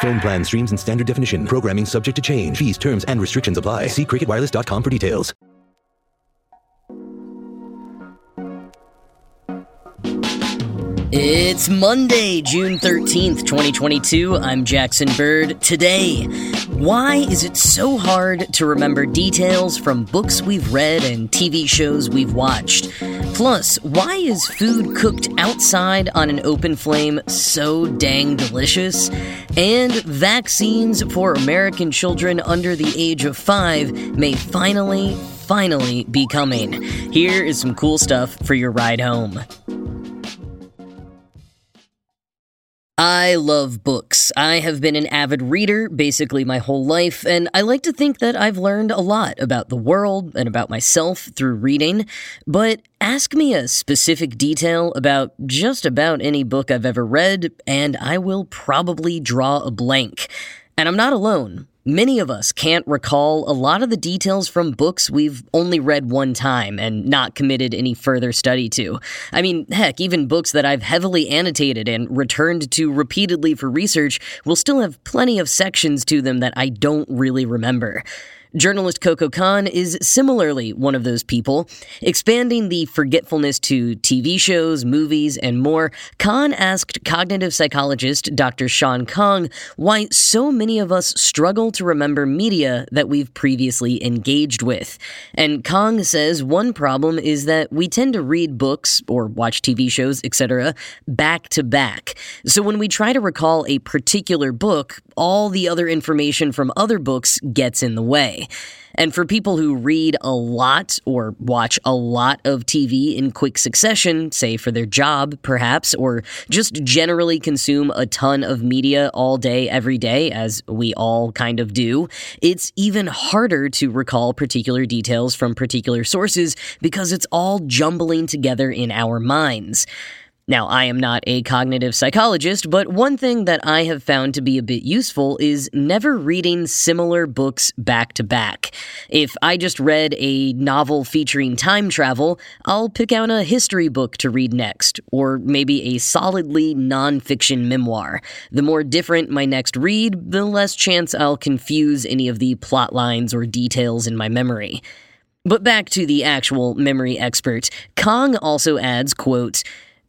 Phone plan streams in standard definition. Programming subject to change. Fees, terms, and restrictions apply. See cricketwireless.com for details. It's Monday, June 13th, 2022. I'm Jackson Bird. Today, why is it so hard to remember details from books we've read and TV shows we've watched? Plus, why is food cooked outside on an open flame so dang delicious? And vaccines for American children under the age of five may finally, finally be coming. Here is some cool stuff for your ride home. I love books. I have been an avid reader basically my whole life, and I like to think that I've learned a lot about the world and about myself through reading. But ask me a specific detail about just about any book I've ever read, and I will probably draw a blank. And I'm not alone. Many of us can't recall a lot of the details from books we've only read one time and not committed any further study to. I mean, heck, even books that I've heavily annotated and returned to repeatedly for research will still have plenty of sections to them that I don't really remember. Journalist Coco Khan is similarly one of those people. Expanding the forgetfulness to TV shows, movies, and more, Khan asked cognitive psychologist Dr. Sean Kong why so many of us struggle to remember media that we've previously engaged with. And Kong says one problem is that we tend to read books or watch TV shows, etc., back to back. So when we try to recall a particular book, all the other information from other books gets in the way. And for people who read a lot or watch a lot of TV in quick succession, say for their job, perhaps, or just generally consume a ton of media all day, every day, as we all kind of do, it's even harder to recall particular details from particular sources because it's all jumbling together in our minds. Now, I am not a cognitive psychologist, but one thing that I have found to be a bit useful is never reading similar books back to back. If I just read a novel featuring time travel, I'll pick out a history book to read next, or maybe a solidly nonfiction memoir. The more different my next read, the less chance I'll confuse any of the plot lines or details in my memory. But back to the actual memory expert, Kong also adds, quote,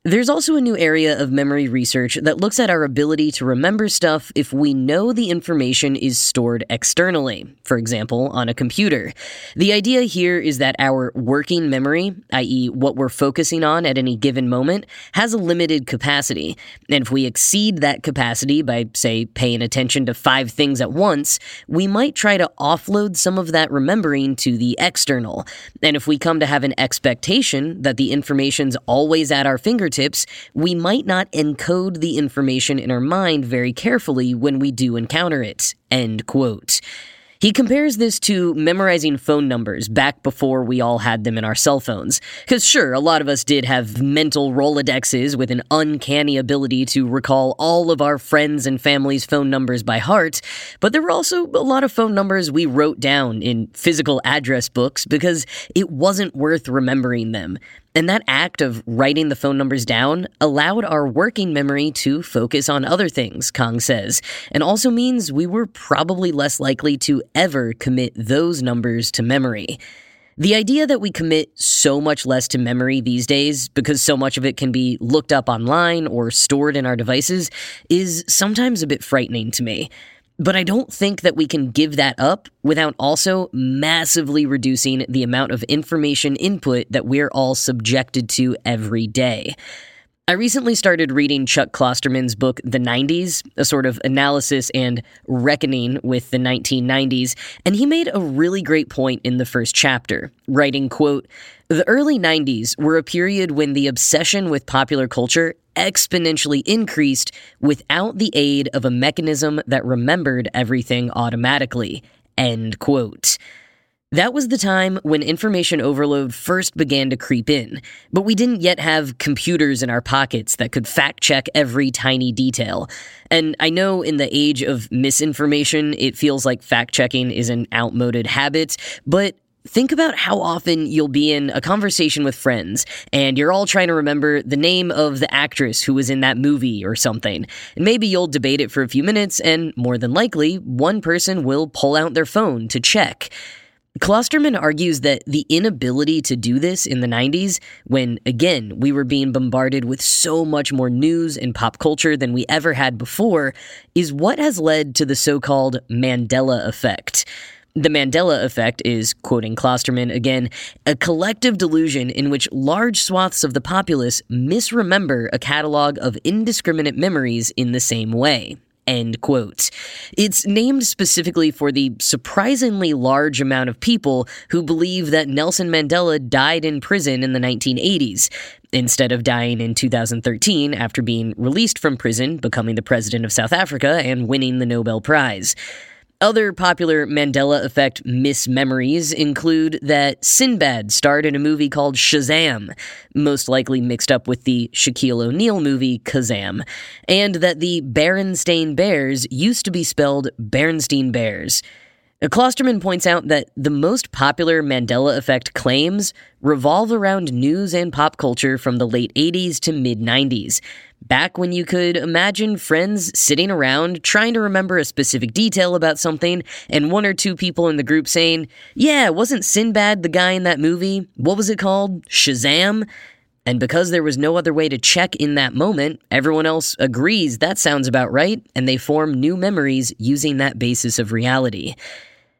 there's also a new area of memory research that looks at our ability to remember stuff if we know the information is stored externally, for example, on a computer. The idea here is that our working memory, i.e., what we're focusing on at any given moment, has a limited capacity. And if we exceed that capacity by, say, paying attention to five things at once, we might try to offload some of that remembering to the external. And if we come to have an expectation that the information's always at our fingertips, fingertips, we might not encode the information in our mind very carefully when we do encounter it. End quote. He compares this to memorizing phone numbers back before we all had them in our cell phones. Because, sure, a lot of us did have mental Rolodexes with an uncanny ability to recall all of our friends and family's phone numbers by heart, but there were also a lot of phone numbers we wrote down in physical address books because it wasn't worth remembering them. And that act of writing the phone numbers down allowed our working memory to focus on other things, Kong says, and also means we were probably less likely to ever commit those numbers to memory. The idea that we commit so much less to memory these days because so much of it can be looked up online or stored in our devices is sometimes a bit frightening to me. But I don't think that we can give that up without also massively reducing the amount of information input that we're all subjected to every day. I recently started reading Chuck Klosterman's book, The 90s, a sort of analysis and reckoning with the 1990s, and he made a really great point in the first chapter, writing, quote, The early 90s were a period when the obsession with popular culture exponentially increased without the aid of a mechanism that remembered everything automatically, end quote. That was the time when information overload first began to creep in, but we didn't yet have computers in our pockets that could fact check every tiny detail. And I know in the age of misinformation, it feels like fact checking is an outmoded habit, but Think about how often you'll be in a conversation with friends and you're all trying to remember the name of the actress who was in that movie or something. And maybe you'll debate it for a few minutes, and more than likely, one person will pull out their phone to check. Klosterman argues that the inability to do this in the 90s, when again we were being bombarded with so much more news and pop culture than we ever had before, is what has led to the so called Mandela effect. The Mandela effect is, quoting Klosterman again, a collective delusion in which large swaths of the populace misremember a catalog of indiscriminate memories in the same way. End quote. It's named specifically for the surprisingly large amount of people who believe that Nelson Mandela died in prison in the 1980s, instead of dying in 2013 after being released from prison, becoming the president of South Africa, and winning the Nobel Prize. Other popular Mandela effect mismemories include that Sinbad starred in a movie called Shazam, most likely mixed up with the Shaquille O'Neal movie Kazam, and that the Berenstain Bears used to be spelled Bernstein Bears. Klosterman points out that the most popular Mandela effect claims revolve around news and pop culture from the late 80s to mid 90s, back when you could imagine friends sitting around trying to remember a specific detail about something, and one or two people in the group saying, Yeah, wasn't Sinbad the guy in that movie? What was it called? Shazam? And because there was no other way to check in that moment, everyone else agrees that sounds about right, and they form new memories using that basis of reality.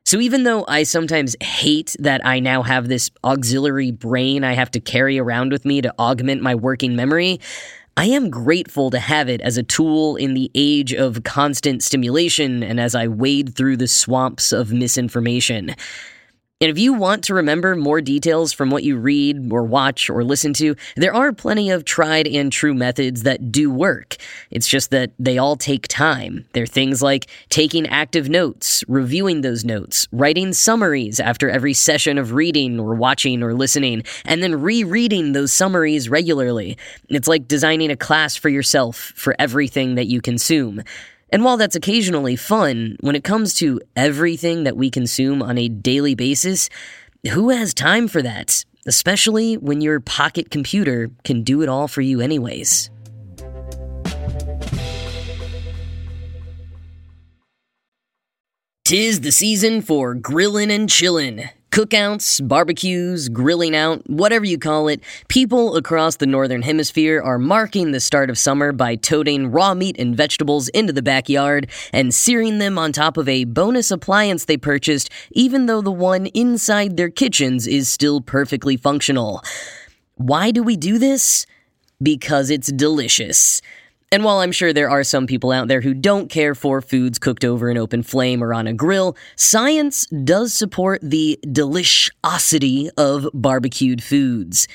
So even though I sometimes hate that I now have this auxiliary brain I have to carry around with me to augment my working memory, I am grateful to have it as a tool in the age of constant stimulation and as I wade through the swamps of misinformation. And if you want to remember more details from what you read or watch or listen to, there are plenty of tried and true methods that do work. It's just that they all take time. They're things like taking active notes, reviewing those notes, writing summaries after every session of reading or watching or listening, and then rereading those summaries regularly. It's like designing a class for yourself for everything that you consume. And while that's occasionally fun, when it comes to everything that we consume on a daily basis, who has time for that? Especially when your pocket computer can do it all for you, anyways. Tis the season for grillin' and chillin'. Cookouts, barbecues, grilling out, whatever you call it, people across the Northern Hemisphere are marking the start of summer by toting raw meat and vegetables into the backyard and searing them on top of a bonus appliance they purchased, even though the one inside their kitchens is still perfectly functional. Why do we do this? Because it's delicious. And while I'm sure there are some people out there who don't care for foods cooked over an open flame or on a grill, science does support the deliciosity of barbecued foods.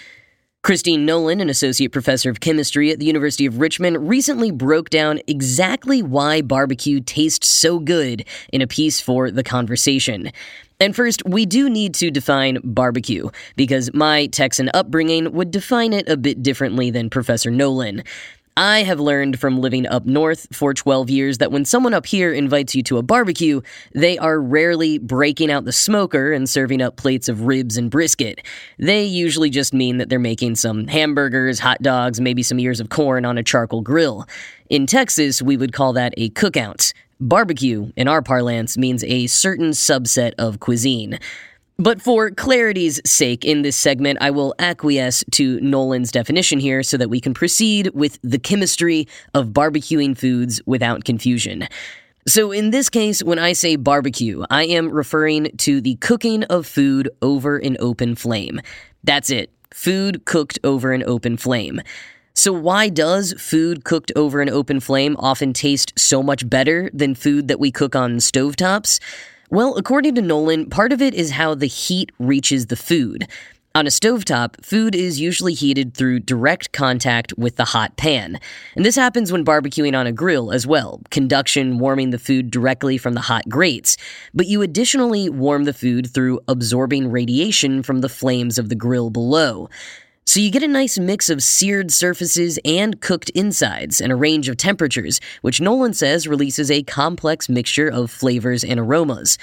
Kristine Nolin, an associate professor of chemistry at the University of Richmond, recently broke down exactly why barbecue tastes so good in a piece for The Conversation. And first, we do need to define barbecue, because my Texan upbringing would define it a bit differently than Professor Nolin. I have learned from living up north for 12 years that when someone up here invites you to a barbecue, they are rarely breaking out the smoker and serving up plates of ribs and brisket. They usually just mean that they're making some hamburgers, hot dogs, maybe some ears of corn on a charcoal grill. In Texas, we would call that a cookout. Barbecue, in our parlance, means a certain subset of cuisine. But for clarity's sake in this segment, I will acquiesce to Nolin's definition here so that we can proceed with the chemistry of barbecuing foods without confusion. So, in this case, when I say barbecue, I am referring to the cooking of food over an open flame. That's it. Food cooked over an open flame. So, why does food cooked over an open flame often taste so much better than food that we cook on stovetops? Well, according to Nolin, part of it is how the heat reaches the food. On a stovetop, food is usually heated through direct contact with the hot pan. And this happens when barbecuing on a grill as well, conduction warming the food directly from the hot grates. But you additionally warm the food through absorbing radiation from the flames of the grill below. So you get a nice mix of seared surfaces and cooked insides and a range of temperatures, which Nolin says releases a complex mixture of flavors and aromas.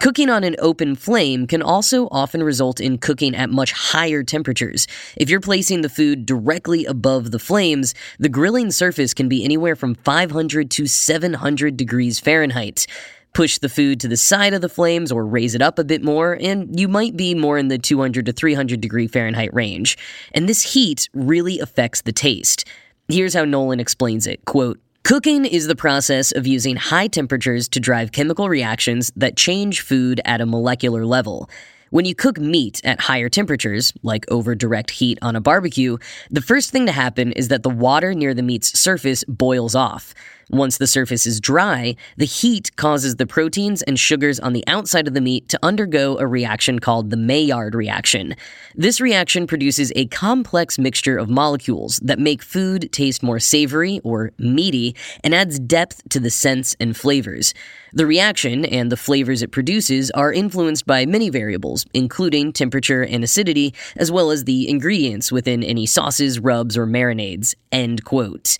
Cooking on an open flame can also often result in cooking at much higher temperatures. If you're placing the food directly above the flames, the grilling surface can be anywhere from 500 to 700 degrees Fahrenheit. Push the food to the side of the flames or raise it up a bit more, and you might be more in the 200 to 300 degree Fahrenheit range. And this heat really affects the taste. Here's how Nolin explains it quote, Cooking is the process of using high temperatures to drive chemical reactions that change food at a molecular level. When you cook meat at higher temperatures, like over direct heat on a barbecue, the first thing to happen is that the water near the meat's surface boils off. Once the surface is dry, the heat causes the proteins and sugars on the outside of the meat to undergo a reaction called the Maillard reaction. This reaction produces a complex mixture of molecules that make food taste more savory or meaty and adds depth to the scents and flavors. The reaction and the flavors it produces are influenced by many variables, including temperature and acidity, as well as the ingredients within any sauces, rubs, or marinades. End quote.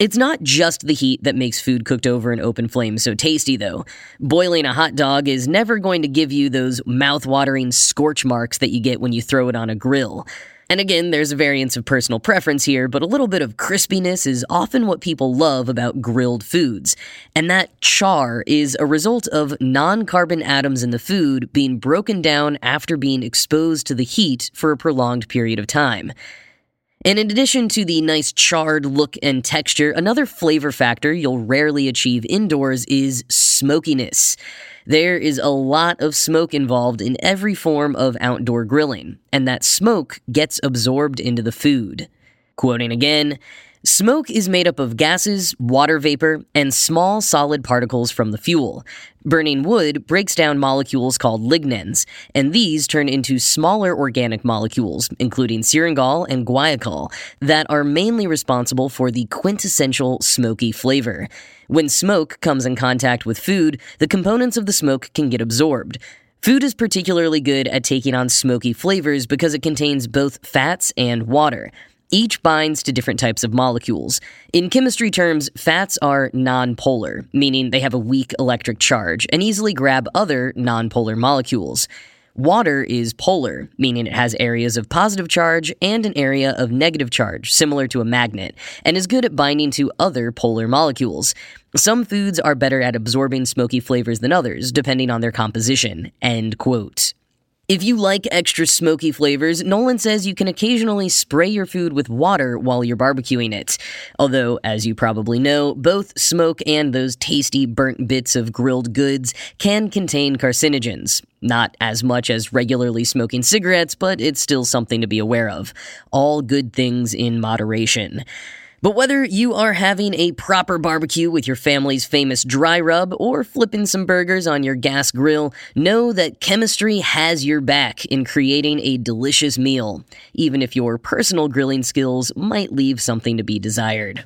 It's not just the heat that makes food cooked over an open flame so tasty, though. Boiling a hot dog is never going to give you those mouth-watering scorch marks that you get when you throw it on a grill. And again, there's a variance of personal preference here, but a little bit of crispiness is often what people love about grilled foods. And that char is a result of non carbon atoms in the food being broken down after being exposed to the heat for a prolonged period of time. And in addition to the nice charred look and texture, another flavor factor you'll rarely achieve indoors is smokiness. There is a lot of smoke involved in every form of outdoor grilling, and that smoke gets absorbed into the food. Quoting again, Smoke is made up of gases, water vapor, and small solid particles from the fuel. Burning wood breaks down molecules called lignans, and these turn into smaller organic molecules, including syringol and guaiacol, that are mainly responsible for the quintessential smoky flavor. When smoke comes in contact with food, the components of the smoke can get absorbed. Food is particularly good at taking on smoky flavors because it contains both fats and water. Each binds to different types of molecules. In chemistry terms, fats are nonpolar, meaning they have a weak electric charge and easily grab other nonpolar molecules. Water is polar, meaning it has areas of positive charge and an area of negative charge, similar to a magnet, and is good at binding to other polar molecules. Some foods are better at absorbing smoky flavors than others, depending on their composition. End quote. If you like extra smoky flavors, Nolin says you can occasionally spray your food with water while you're barbecuing it. Although, as you probably know, both smoke and those tasty burnt bits of grilled goods can contain carcinogens. Not as much as regularly smoking cigarettes, but it's still something to be aware of. All good things in moderation. But whether you are having a proper barbecue with your family's famous dry rub or flipping some burgers on your gas grill, know that chemistry has your back in creating a delicious meal, even if your personal grilling skills might leave something to be desired.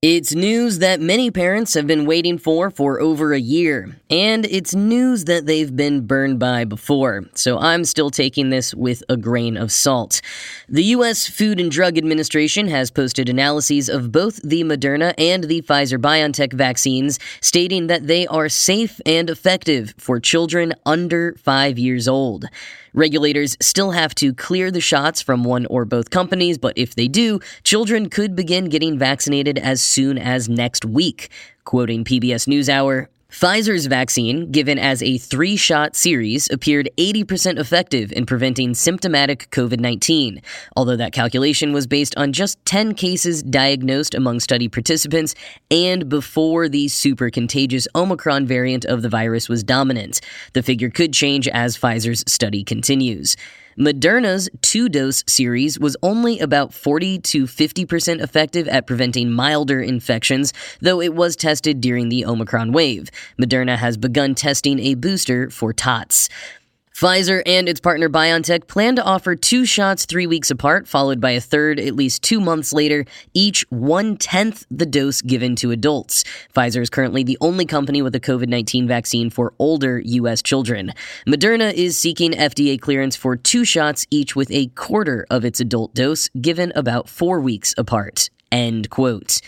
It's news that many parents have been waiting for for over a year, and it's news that they've been burned by before, so I'm still taking this with a grain of salt. The U.S. Food and Drug Administration has posted analyses of both the Moderna and the Pfizer BioNTech vaccines, stating that they are safe and effective for children under five years old. Regulators still have to clear the shots from one or both companies, but if they do, children could begin getting vaccinated as soon as next week. Quoting PBS NewsHour, Pfizer's vaccine, given as a three shot series, appeared 80% effective in preventing symptomatic COVID 19, although that calculation was based on just 10 cases diagnosed among study participants and before the super contagious Omicron variant of the virus was dominant. The figure could change as Pfizer's study continues. Moderna's two dose series was only about 40 to 50% effective at preventing milder infections, though it was tested during the Omicron wave. Moderna has begun testing a booster for tots. Pfizer and its partner BioNTech plan to offer two shots three weeks apart, followed by a third at least two months later, each one tenth the dose given to adults. Pfizer is currently the only company with a COVID 19 vaccine for older U.S. children. Moderna is seeking FDA clearance for two shots, each with a quarter of its adult dose, given about four weeks apart. End quote.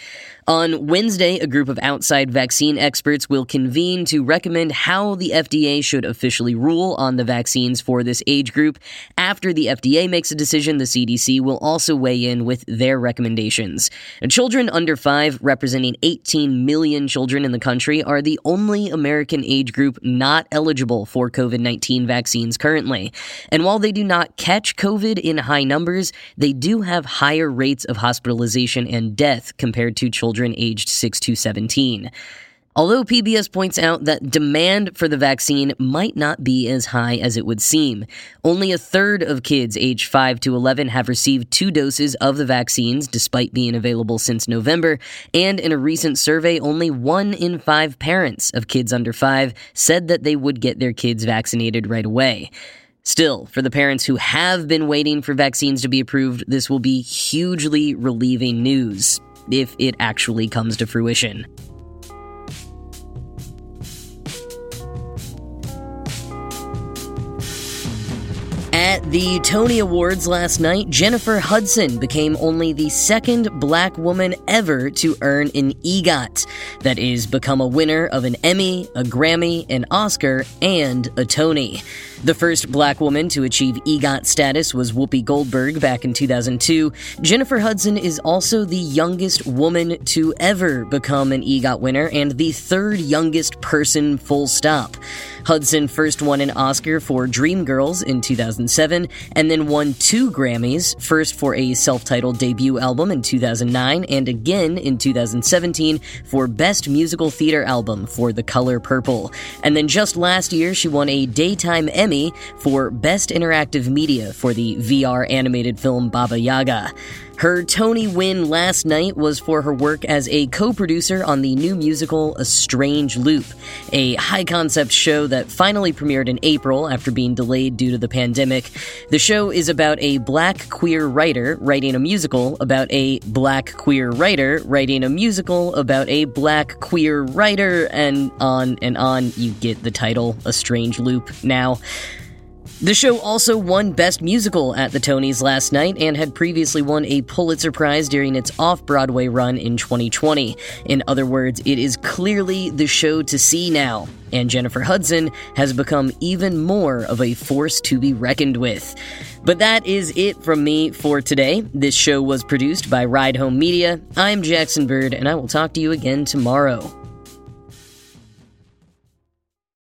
On Wednesday, a group of outside vaccine experts will convene to recommend how the FDA should officially rule on the vaccines for this age group. After the FDA makes a decision, the CDC will also weigh in with their recommendations. Children under 5, representing 18 million children in the country, are the only American age group not eligible for COVID 19 vaccines currently. And while they do not catch COVID in high numbers, they do have higher rates of hospitalization and death compared to children aged 6 to 17. Although PBS points out that demand for the vaccine might not be as high as it would seem, only a third of kids aged 5 to 11 have received two doses of the vaccines despite being available since November, and in a recent survey, only one in five parents of kids under 5 said that they would get their kids vaccinated right away. Still, for the parents who have been waiting for vaccines to be approved, this will be hugely relieving news if it actually comes to fruition. At the Tony Awards last night, Jennifer Hudson became only the second black woman ever to earn an EGOT. That is, become a winner of an Emmy, a Grammy, an Oscar, and a Tony. The first black woman to achieve EGOT status was Whoopi Goldberg back in 2002. Jennifer Hudson is also the youngest woman to ever become an EGOT winner and the third youngest person, full stop. Hudson first won an Oscar for Dreamgirls in 2007 and then won two Grammys, first for a self titled debut album in 2009 and again in 2017 for Best Musical Theater Album for The Color Purple. And then just last year, she won a Daytime Emmy Emmy for Best Interactive Media for the VR animated film Baba Yaga. Her Tony win last night was for her work as a co producer on the new musical A Strange Loop, a high concept show that finally premiered in April after being delayed due to the pandemic. The show is about a black queer writer writing a musical about a black queer writer writing a musical about a black queer writer, and on and on. You get the title, A Strange Loop, now. The show also won Best Musical at the Tonys last night and had previously won a Pulitzer Prize during its off Broadway run in 2020. In other words, it is clearly the show to see now, and Jennifer Hudson has become even more of a force to be reckoned with. But that is it from me for today. This show was produced by Ride Home Media. I'm Jackson Bird, and I will talk to you again tomorrow.